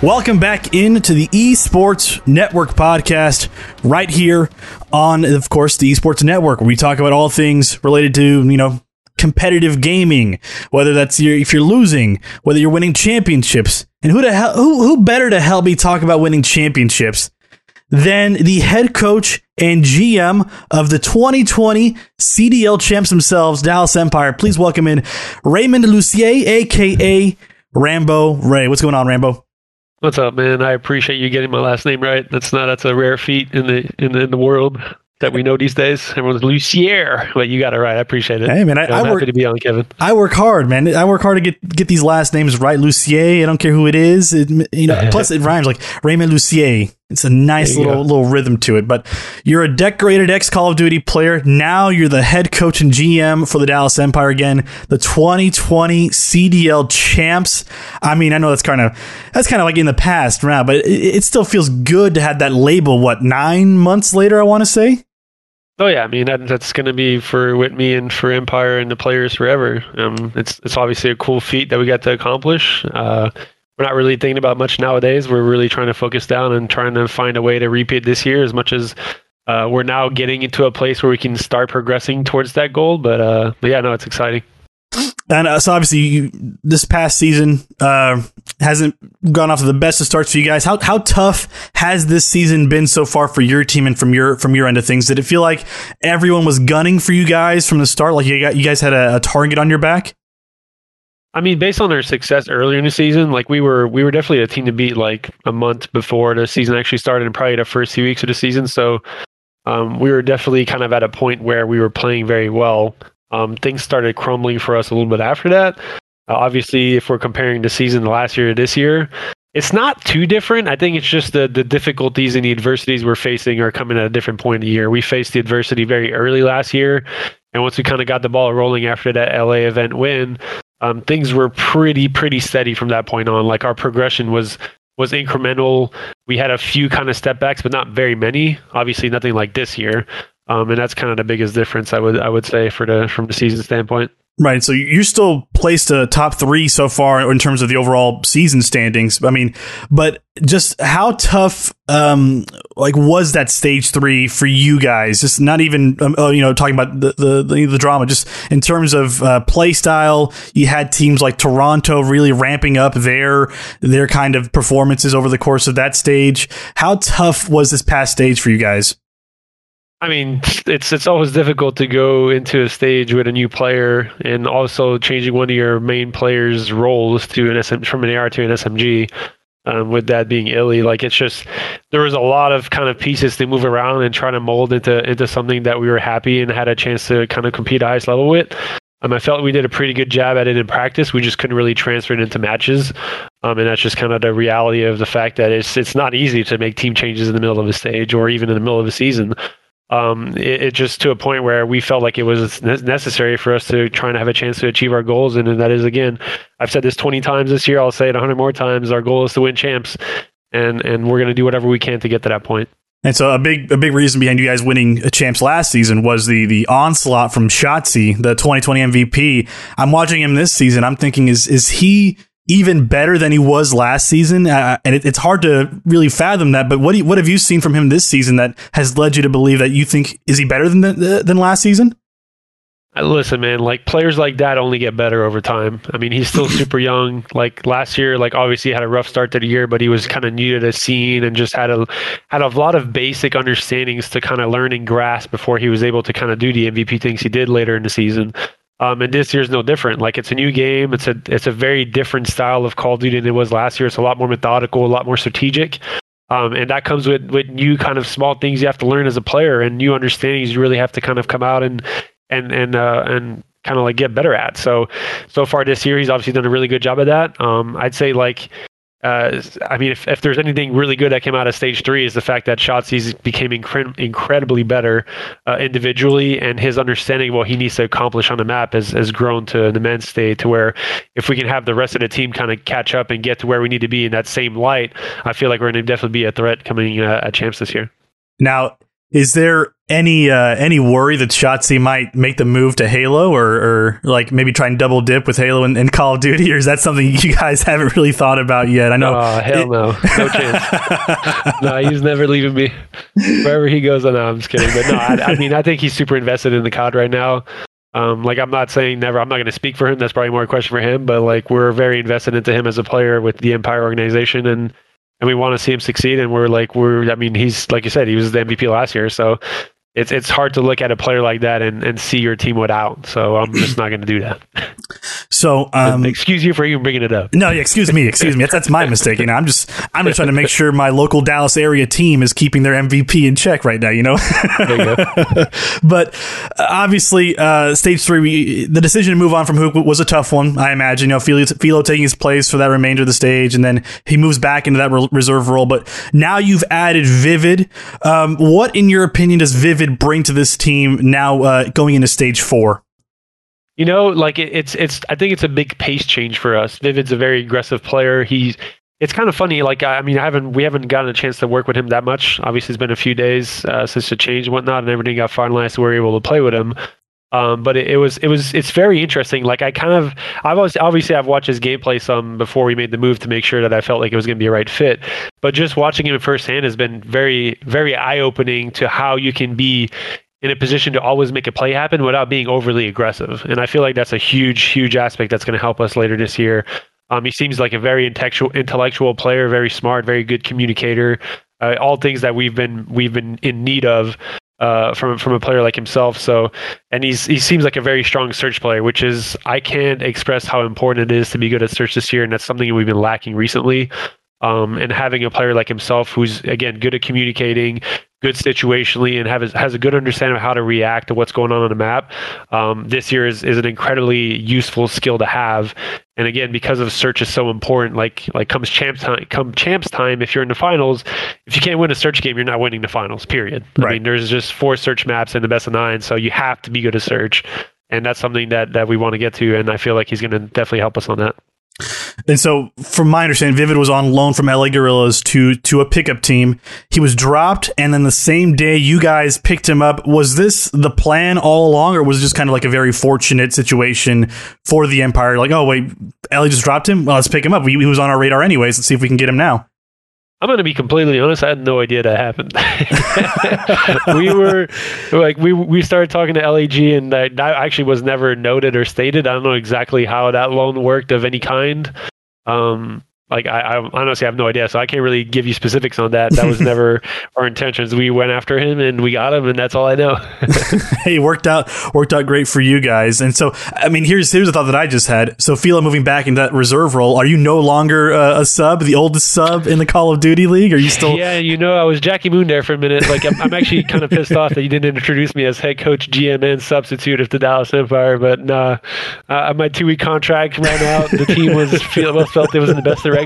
Welcome back into the Esports Network podcast right here on, of course, the Esports Network, where we talk about all things related to, you know, competitive gaming, whether that's your, if you're losing, whether you're winning championships. And who to hell, who, who better to help me talk about winning championships than the head coach and GM of the 2020 CDL champs themselves, Dallas Empire. Please welcome in Raymond Lussier, aka Rambo Ray. What's going on, Rambo? What's up, man? I appreciate you getting my last name right. That's not that's a rare feat in the in the in the world that we know these days. Everyone's Lucier, but you got it right. I appreciate it. Hey, man, I, I'm I happy work. to be on, Kevin. I work hard, man. I work hard to get get these last names right. Lucier. I don't care who it is. It, you know, plus it rhymes like Raymond Lucier. It's a nice little go. little rhythm to it. But you're a decorated ex Call of Duty player. Now you're the head coach and GM for the Dallas Empire again. The 2020 CDL champs. I mean, I know that's kind of that's kind of like in the past now, but it, it still feels good to have that label. What nine months later? I want to say. Oh yeah, I mean that, that's going to be for Whitney and for Empire and the players forever. Um, it's it's obviously a cool feat that we got to accomplish. Uh, we're not really thinking about much nowadays. We're really trying to focus down and trying to find a way to repeat this year as much as uh, we're now getting into a place where we can start progressing towards that goal. But uh, but yeah, no, it's exciting. And uh, so obviously, you, this past season uh, hasn't gone off to the best of starts for you guys. How how tough has this season been so far for your team and from your from your end of things? Did it feel like everyone was gunning for you guys from the start? Like you got you guys had a, a target on your back? I mean, based on their success earlier in the season, like we were, we were definitely a team to beat like a month before the season actually started, and probably the first few weeks of the season. So um, we were definitely kind of at a point where we were playing very well. Um, things started crumbling for us a little bit after that. Uh, obviously, if we're comparing the season last year to this year, it's not too different. I think it's just the the difficulties and the adversities we're facing are coming at a different point in the year. We faced the adversity very early last year, and once we kind of got the ball rolling after that LA event win, um, things were pretty pretty steady from that point on. Like our progression was was incremental. We had a few kind of step backs, but not very many. Obviously, nothing like this year. Um, and that's kind of the biggest difference I would I would say for the from the season standpoint. Right. So you're still placed a top three so far in terms of the overall season standings. I mean, but just how tough, um, like was that stage three for you guys? Just not even, um, uh, you know, talking about the, the, the, the drama, just in terms of, uh, play style. You had teams like Toronto really ramping up their, their kind of performances over the course of that stage. How tough was this past stage for you guys? I mean, it's it's always difficult to go into a stage with a new player and also changing one of your main players' roles to an SM from an AR to an SMG. Um, with that being iLLeY, like it's just there was a lot of kind of pieces to move around and try to mold into into something that we were happy and had a chance to kind of compete at highest level with. Um, I felt we did a pretty good job at it in practice. We just couldn't really transfer it into matches, um, and that's just kind of the reality of the fact that it's it's not easy to make team changes in the middle of a stage or even in the middle of a season um, it, it just to a point where we felt like it was ne- necessary for us to try and have a chance to achieve our goals. And, and that is, again, I've said this 20 times this year. I'll say it 100 more times. Our goal is to win champs. And, and we're going to do whatever we can to get to that point. And so a big a big reason behind you guys winning a champs last season was the the onslaught from Shotzzy, the 2020 MVP. I'm watching him this season. I'm thinking is is he even better than he was last season? Uh, and it, it's hard to really fathom that. But what do you, what have you seen from him this season that has led you to believe that you think is he better than the, than last season? Listen, man, like players like that only get better over time. I mean, he's still super young. Like last year, like obviously had a rough start to the year, but he was kind of new to the scene and just had a had a lot of basic understandings to kind of learn and grasp before he was able to kind of do the MVP things he did later in the season. Um, and this year's no different. Like it's a new game. It's a it's a very different style of Call of Duty than it was last year. It's a lot more methodical, a lot more strategic. Um, and that comes with, with new kind of small things you have to learn as a player and new understandings you really have to kind of come out and and and uh, and kind of like get better at. So so far this year, he's obviously done a really good job of that. Um, I'd say like. Uh, I mean, if, if there's anything really good that came out of stage three, is the fact that Shotzzy's became incre- incredibly better uh, individually, and his understanding of what he needs to accomplish on the map has, has grown to an immense state. To where, if we can have the rest of the team kind of catch up and get to where we need to be in that same light, I feel like we're going to definitely be a threat coming uh, at champs this year. Now, is there any uh, any worry that Shotzzy might make the move to Halo or, or like maybe try and double dip with Halo and, and, Call of Duty, or is that something you guys haven't really thought about yet? I know. Oh hell it, no, no chance. no, he's never leaving me. Wherever he goes, I no, I'm just kidding. But no, I, I mean, I think he's super invested in the COD right now. Um, like I'm not saying never. I'm not going to speak for him. That's probably more a question for him. But like we're very invested into him as a player with the Empire organization, and and we want to see him succeed. And we're like we're. I mean, he's like you said, he was the MVP last year. So it's it's hard to look at a player like that and, and see your team without. So I'm just not going to do that. So um, excuse you for even bringing it up. No, excuse me, excuse me. That's, that's my mistake. You know, I'm just I'm just trying to make sure my local Dallas area team is keeping their MVP in check right now. You know. You but uh, obviously, uh, stage three, we, the decision to move on from Huke was a tough one. I imagine. You know, Philo, Philo taking his place for that remainder of the stage, and then he moves back into that re- reserve role. But now you've added Vivid. Um, what, in your opinion, does Vivid bring to this team now uh, going into stage four? You know, like it, it's it's. I think it's a big pace change for us. Vivid's a very aggressive player. He's. It's kind of funny. Like I mean, I haven't we haven't gotten a chance to work with him that much. Obviously, it's been a few days uh, since the change and whatnot, and everything got finalized. we are able to play with him. Um, but it, it, was it was it's very interesting. Like I kind of I've always, obviously I've watched his gameplay some before we made the move to make sure that I felt like it was going to be a right fit. But just watching him firsthand has been very very eye opening to how you can be in a position to always make a play happen without being overly aggressive. And I feel like that's a huge huge aspect that's going to help us later this year. Um, he seems like a very intellectual intellectual player, very smart, very good communicator. Uh, all things that we've been we've been in need of uh, from from a player like himself. So, and he's he seems like a very strong search player, which is I can't express how important it is to be good at search this year, and that's something we've been lacking recently. Um, and having a player like himself, who's again good at communicating, good situationally, and have, has a good understanding of how to react to what's going on on the map, um, this year is, is an incredibly useful skill to have. And again, because of search is so important, like like comes champs time, come champs time, if you're in the finals, if you can't win a search game, you're not winning the finals. Period. Right. I mean, there's just four search maps in the best of nine, so you have to be good at search, and that's something that that we want to get to. And I feel like he's going to definitely help us on that. And so, from my understanding, Vivid was on loan from LA Guerrillas to to a pickup team. He was dropped, and then the same day you guys picked him up. Was this the plan all along, or was it just kind of like a very fortunate situation for the Empire? Like, oh wait, LA just dropped him. Well, let's pick him up. he was on our radar anyways. Let's see if we can get him now. I'm going to be completely honest. I had no idea that happened. we were like we we started talking to LAG, and that, that actually was never noted or stated. I don't know exactly how that loan worked of any kind. Um, like I, I honestly have no idea, so I can't really give you specifics on that. That was never our intentions. We went after him and we got him, and that's all I know. hey, worked out worked out great for you guys. And so, I mean, here's here's a thought that I just had. So, Philo moving back into that reserve role, are you no longer uh, a sub, the oldest sub in the Call of Duty League? Are you still? Yeah, you know, I was Jackie Moon there for a minute. Like, I'm, I'm actually kind of pissed off that you didn't introduce me as head coach, GM, and substitute of the Dallas Empire. But nah, uh, my two week contract ran out. The team was felt it was in the best direction.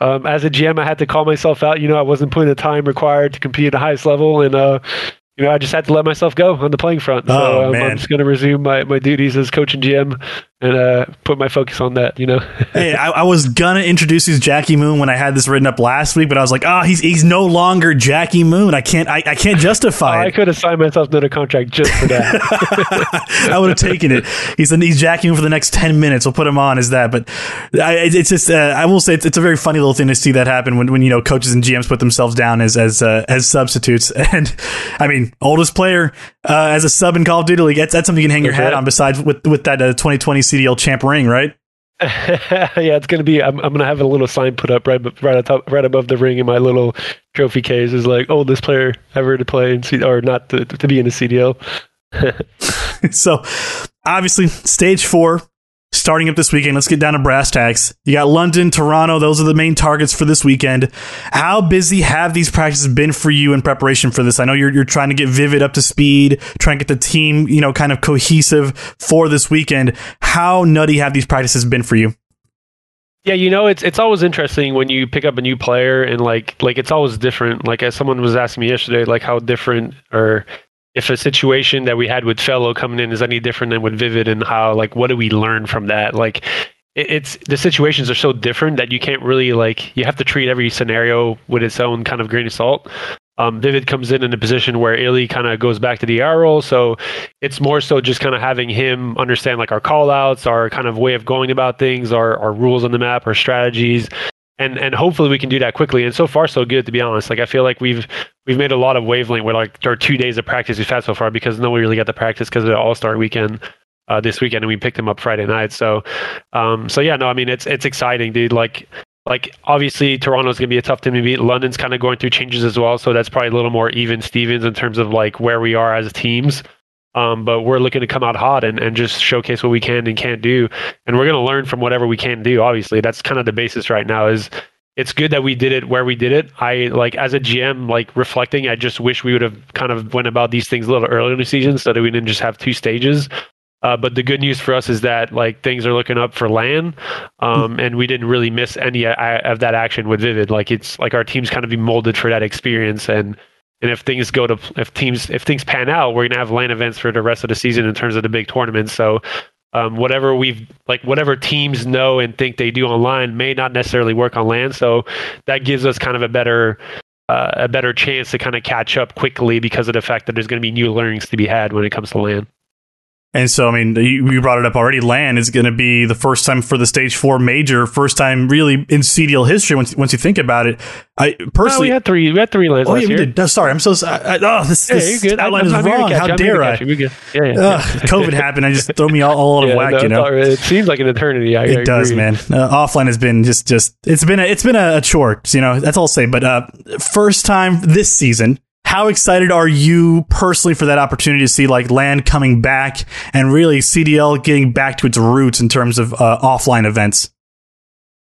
Um, as a GM, I had to call myself out. You know, I wasn't putting the time required to compete at the highest level, and uh, you know, I just had to let myself go on the playing front. So oh, um, I'm just going to resume my, my duties as coach and GM and uh, put my focus on that. You know. hey, I, I, was gonna introduce you as Jackie Moon when I had this written up last week, but I was like, oh, he's he's no longer Jackie Moon. I can't I, I can't justify. I could have signed myself another contract just for that. I would have taken it. He's he's Jackie Moon for the next ten minutes. We'll put him on as that. But I, it's just uh, I will say it's, it's, a very funny little thing to see that happen when, when you know coaches and GMs put themselves down as as uh, as substitutes. And I mean, oldest player uh, as a sub in Call of Duty League. That's, that's something you can hang your hat on. Besides with with that 2020 uh, CDL champ ring, right? yeah, it's gonna be. I'm, I'm gonna have a little sign put up right, right atop, right above the ring in my little trophy case. Is like, oh, this player ever to play in C- or not to, to be in a CDL. so, obviously, stage four starting up this weekend. Let's get down to brass tacks. You got London, Toronto. Those are the main targets for this weekend. How busy have these practices been for you in preparation for this? I know you're, you're trying to get Vivid up to speed, trying to get the team, you know, kind of cohesive for this weekend. How nutty have these practices been for you? Yeah, you know, it's it's always interesting when you pick up a new player and like like it's always different. Like as someone was asking me yesterday, like how different or if a situation that we had with fellow coming in is any different than with vivid and how like what do we learn from that like it, it's the situations are so different that you can't really like you have to treat every scenario with its own kind of grain of salt Um, Vivid comes in in a position where iLLeY kind of goes back to the AR role. So it's more so just kind of having him understand like our call outs, our kind of way of going about things, our, our rules on the map, our strategies. And and hopefully we can do that quickly. And so far so good to be honest. Like I feel like we've we've made a lot of wavelength where like our two days of practice we've had so far because nobody really got the practice because of the All Star weekend. Uh, this weekend and we picked him up Friday night. So, um, so yeah, no, I mean it's it's exciting, dude. Like like obviously Toronto's to be a tough team to beat. London's kind of going through changes as well, so that's probably a little more even Stevens in terms of like where we are as teams. Um, but we're looking to come out hot and, and just showcase what we can and can't do, and we're going to learn from whatever we can do. Obviously, that's kind of the basis right now. Is it's good that we did it where we did it. I like as a GM, like reflecting, I just wish we would have kind of went about these things a little earlier in the season so that we didn't just have two stages. Uh, but the good news for us is that like things are looking up for LAN, um, and we didn't really miss any uh, of that action with Vivid. Like it's like our team's kind of be molded for that experience, and and if things go to if teams if things pan out, we're gonna have LAN events for the rest of the season in terms of the big tournaments. So um, whatever we've like whatever teams know and think they do online may not necessarily work on LAN. So that gives us kind of a better uh, a better chance to kind of catch up quickly because of the fact that there's going to be new learnings to be had when it comes to LAN. And so, I mean, you, brought it up already. LAN is going to be the first time for the stage four major, first time really in CDL history. Once, once you think about it, I personally we had three. We had three LANs. Oh yeah, we did. No, sorry, I'm so. I, oh, this, yeah, this good. outline I'm, is I'm wrong. How dare I? Yeah, yeah. COVID happened. I just throw me all, all out of yeah, whack. No, you know, it seems like an eternity. I, it I does, man. Uh, offline has been just, just. It's been a, it's been a, a chore. You know, that's all I'll say. But uh, first time this season how excited are you personally for that opportunity to see like LAN coming back and really CDL getting back to its roots in terms of uh, offline events?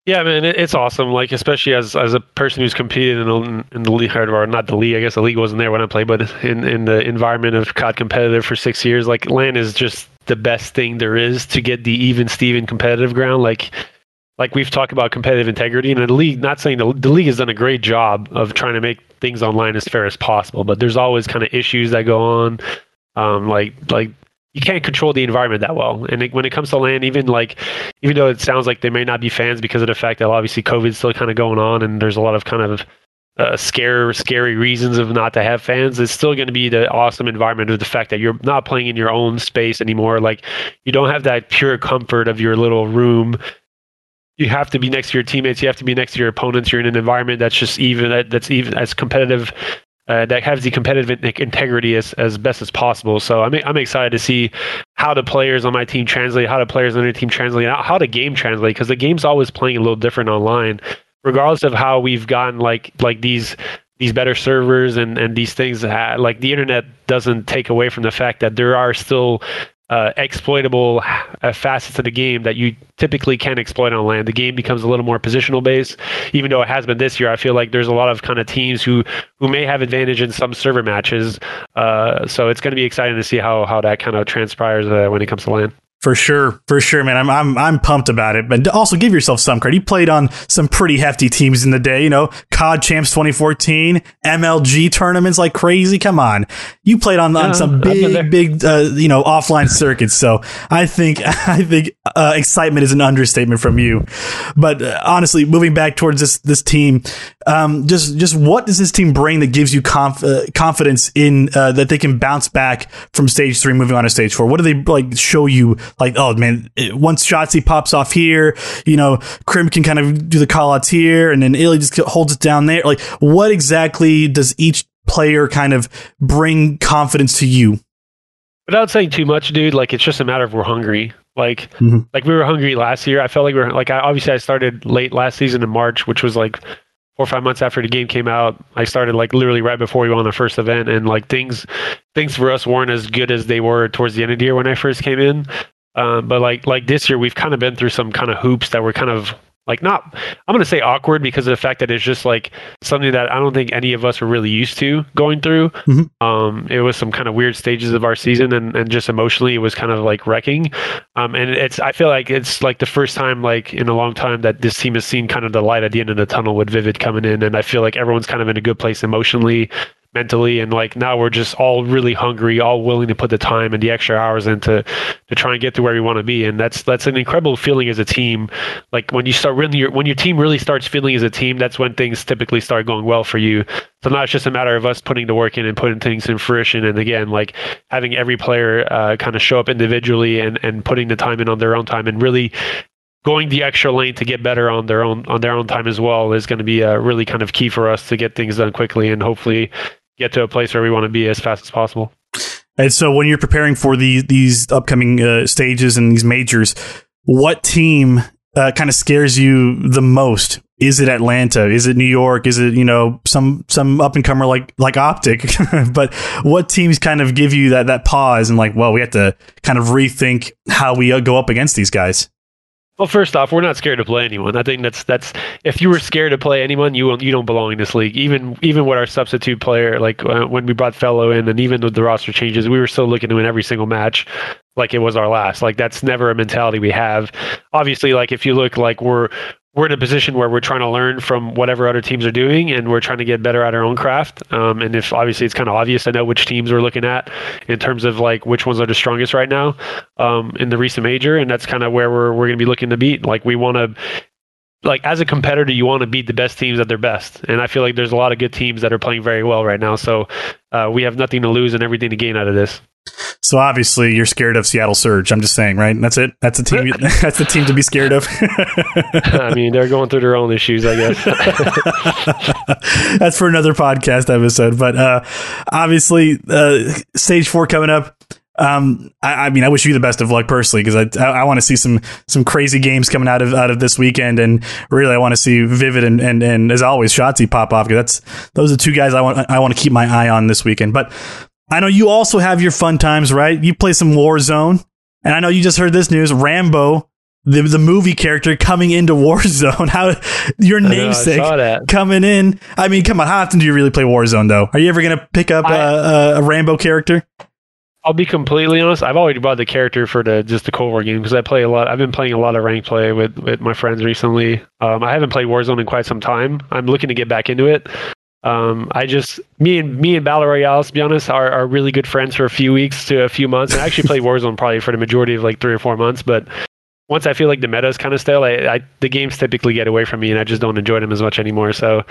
Yeah, I man, it's awesome. Like, especially as as a person who's competed in the, in the league, or not the league. I guess the league wasn't there when I played, but in in the environment of COD competitive for six years, like LAN is just the best thing there is to get the even Steven competitive ground. Like, like we've talked about competitive integrity and the league not saying the, the league has done a great job of trying to make things online as fair as possible but there's always kind of issues that go on. Um, like like you can't control the environment that well. And it, when it comes to LAN, even like even though it sounds like they may not be fans because of the fact that obviously covid's still kind of going on and there's a lot of kind of uh, scare scary reasons of not to have fans it's still going to be the awesome environment of the fact that you're not playing in your own space anymore. Like you don't have that pure comfort of your little room you have to be next to your teammates. You have to be next to your opponents. You're in an environment that's just even that's even as competitive. Uh, that has the competitive integrity as, as best as possible. So I'm I'm excited to see how the players on my team translate, how the players on their team translate, how the game translate, because the game's always playing a little different online, regardless of how we've gotten like like these these better servers and and these things. Like the internet doesn't take away from the fact that there are still uh, exploitable uh, facets of the game that you typically can't exploit on LAN. The game becomes a little more positional based, even though it has been this year. I feel like there's a lot of kind of teams who who may have advantage in some server matches. Uh, so it's going to be exciting to see how how that kind of transpires uh, when it comes to LAN. For sure, for sure, man. I'm I'm I'm pumped about it. But also give yourself some credit. You played on some pretty hefty teams in the day, you know, COD Champs 2014, MLG tournaments like crazy. Come on, you played on, on some big big uh, you know offline circuits. So I think I think uh, excitement is an understatement from you. But uh, honestly, moving back towards this this team, um, just just what does this team bring that gives you conf- uh, confidence in uh, that they can bounce back from stage three, moving on to stage four? What do they like show you? Like, oh man, once Shotzzy pops off here, you know, Crim can kind of do the call outs here, and then iLLeY just holds it down there. Like, what exactly does each player kind of bring confidence to you? Without saying too much, dude, like it's just a matter of we're hungry. Like, mm-hmm. like we were hungry last year. I felt like we are like I obviously I started late last season in March, which was like four or five months after the game came out. I started like literally right before we won the first event, and like things things for us weren't as good as they were towards the end of the year when I first came in. Um, but like like this year, we've kind of been through some kind of hoops that were kind of like not I'm going to say awkward because of the fact that it's just like something that I don't think any of us were really used to going through. Mm-hmm. Um, it was some kind of weird stages of our season, and, and just emotionally, it was kind of like wrecking. Um, and it's I feel like it's like the first time like in a long time that this team has seen kind of the light at the end of the tunnel with Vivid coming in, and I feel like everyone's kind of in a good place emotionally mentally and like now we're just all really hungry all willing to put the time and the extra hours into to try and get to where we want to be and that's that's an incredible feeling as a team. Like when you start really your, when your team really starts feeling as a team that's when things typically start going well for you. So now it's just a matter of us putting the work in and putting things in fruition and again like having every player uh, kind of show up individually and and putting the time in on their own time and really going the extra lane to get better on their own on their own time as well is going to be uh, really kind of key for us to get things done quickly and hopefully get to a place where we want to be as fast as possible. And so, when you're preparing for the, these upcoming uh, stages and these majors, what team uh, kind of scares you the most? Is it Atlanta? Is it New York? Is it you know some some up and comer like like Optic? but what teams kind of give you that that pause and like, well, we have to kind of rethink how we uh, go up against these guys? Well, first off, we're not scared to play anyone. I think that's that's if you were scared to play anyone, you you don't belong in this league. Even even with our substitute player, like uh, when we brought Fellow in, and even with the roster changes, we were still looking to win every single match, like it was our last. Like that's never a mentality we have. Obviously, like if you look like we're we're in a position where we're trying to learn from whatever other teams are doing and we're trying to get better at our own craft um, and if obviously it's kind of obvious to know which teams we're looking at in terms of like which ones are the strongest right now um, in the recent major and that's kind of where we're, we're going to be looking to beat like we want to like as a competitor you want to beat the best teams at their best and i feel like there's a lot of good teams that are playing very well right now so uh, we have nothing to lose and everything to gain out of this so obviously you're scared of Seattle Surge. I'm just saying, right? That's it. That's the team. that's the team to be scared of. I mean, they're going through their own issues, I guess. that's for another podcast episode. But uh, obviously, uh, stage four coming up. Um, I, I, mean, I wish you the best of luck personally because I, I, I want to see some some crazy games coming out of out of this weekend, and really I want to see Vivid and and, and as always Shotzzy pop off because that's those are two guys I want I want to keep my eye on this weekend. But I know you also have your fun times, right? You play some Warzone, and I know you just heard this news: Rambo, the the movie character, coming into Warzone. How your namesake know, coming in? I mean, come on, how often do you really play Warzone though? Are you ever gonna pick up I, a, a Rambo character? I'll be completely honest. I've already bought the character for the just the Cold War game because I play a lot. I've been playing a lot of rank play with with my friends recently. Um, I haven't played Warzone in quite some time. I'm looking to get back into it. Um, I just me and me and Battle Royale, to be honest, are, are really good friends for a few weeks to a few months. And I actually played Warzone probably for the majority of like three or four months. But once I feel like the meta is kind of stale, I, I, the games typically get away from me, and I just don't enjoy them as much anymore. So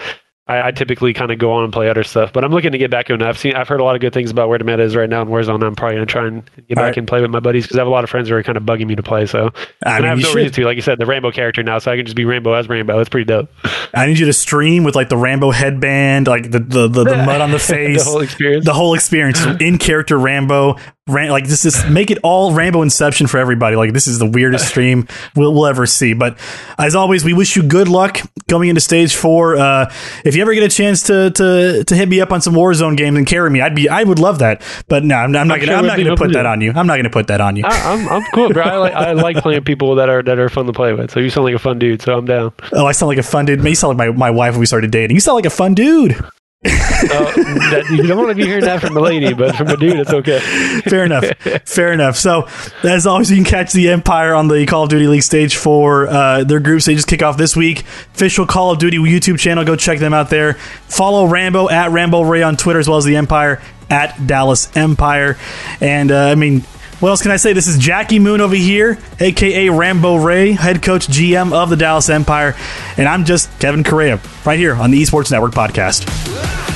I, I typically kind of go on and play other stuff, but I'm looking to get back in. I've seen, I've heard a lot of good things about where the meta is right now and Warzone. I'm probably gonna try and get back right. and play with my buddies because I have a lot of friends who are kind of bugging me to play. So I, mean, I have no should. reason to. Like you said, the Rambo character now, so I can just be Rambo as Rambo. It's pretty dope. I need you to stream with like the Rambo headband, like the the, the, the mud on the face, the whole experience, the whole experience in character Rambo. Ram- like this is make it all Rambo Inception for everybody. Like this is the weirdest stream we'll, we'll ever see. But as always, we wish you good luck going into stage four. Uh, if you ever get a chance to to to hit me up on some Warzone games and carry me, I'd be I would love that. But no, I'm, I'm not gonna I'm not gonna put that on you. I'm not gonna put that on you. I, am I'm, I'm cool, bro. I like I like playing people that are that are fun to play with. So you sound like a fun dude. So I'm down. Oh, I sound like a fun dude. You sound like my my wife when we started dating. You sound like a fun dude uh, that, you don't want to be hearing that from a lady, but from a dude, it's okay. Fair enough. Fair enough. So, as always, you can catch the Empire on the Call of Duty League stage for uh, their group stages kick off this week. Official Call of Duty YouTube channel. Go check them out there. Follow Rambo at Rambo Ray on Twitter as well as the Empire at Dallas Empire. And uh, I mean, what else can I say? This is Jackie Moon over here, aka Rambo Ray, head coach GM of the Dallas Empire, and I'm just Kevin Correa, right here on the Esports Network podcast.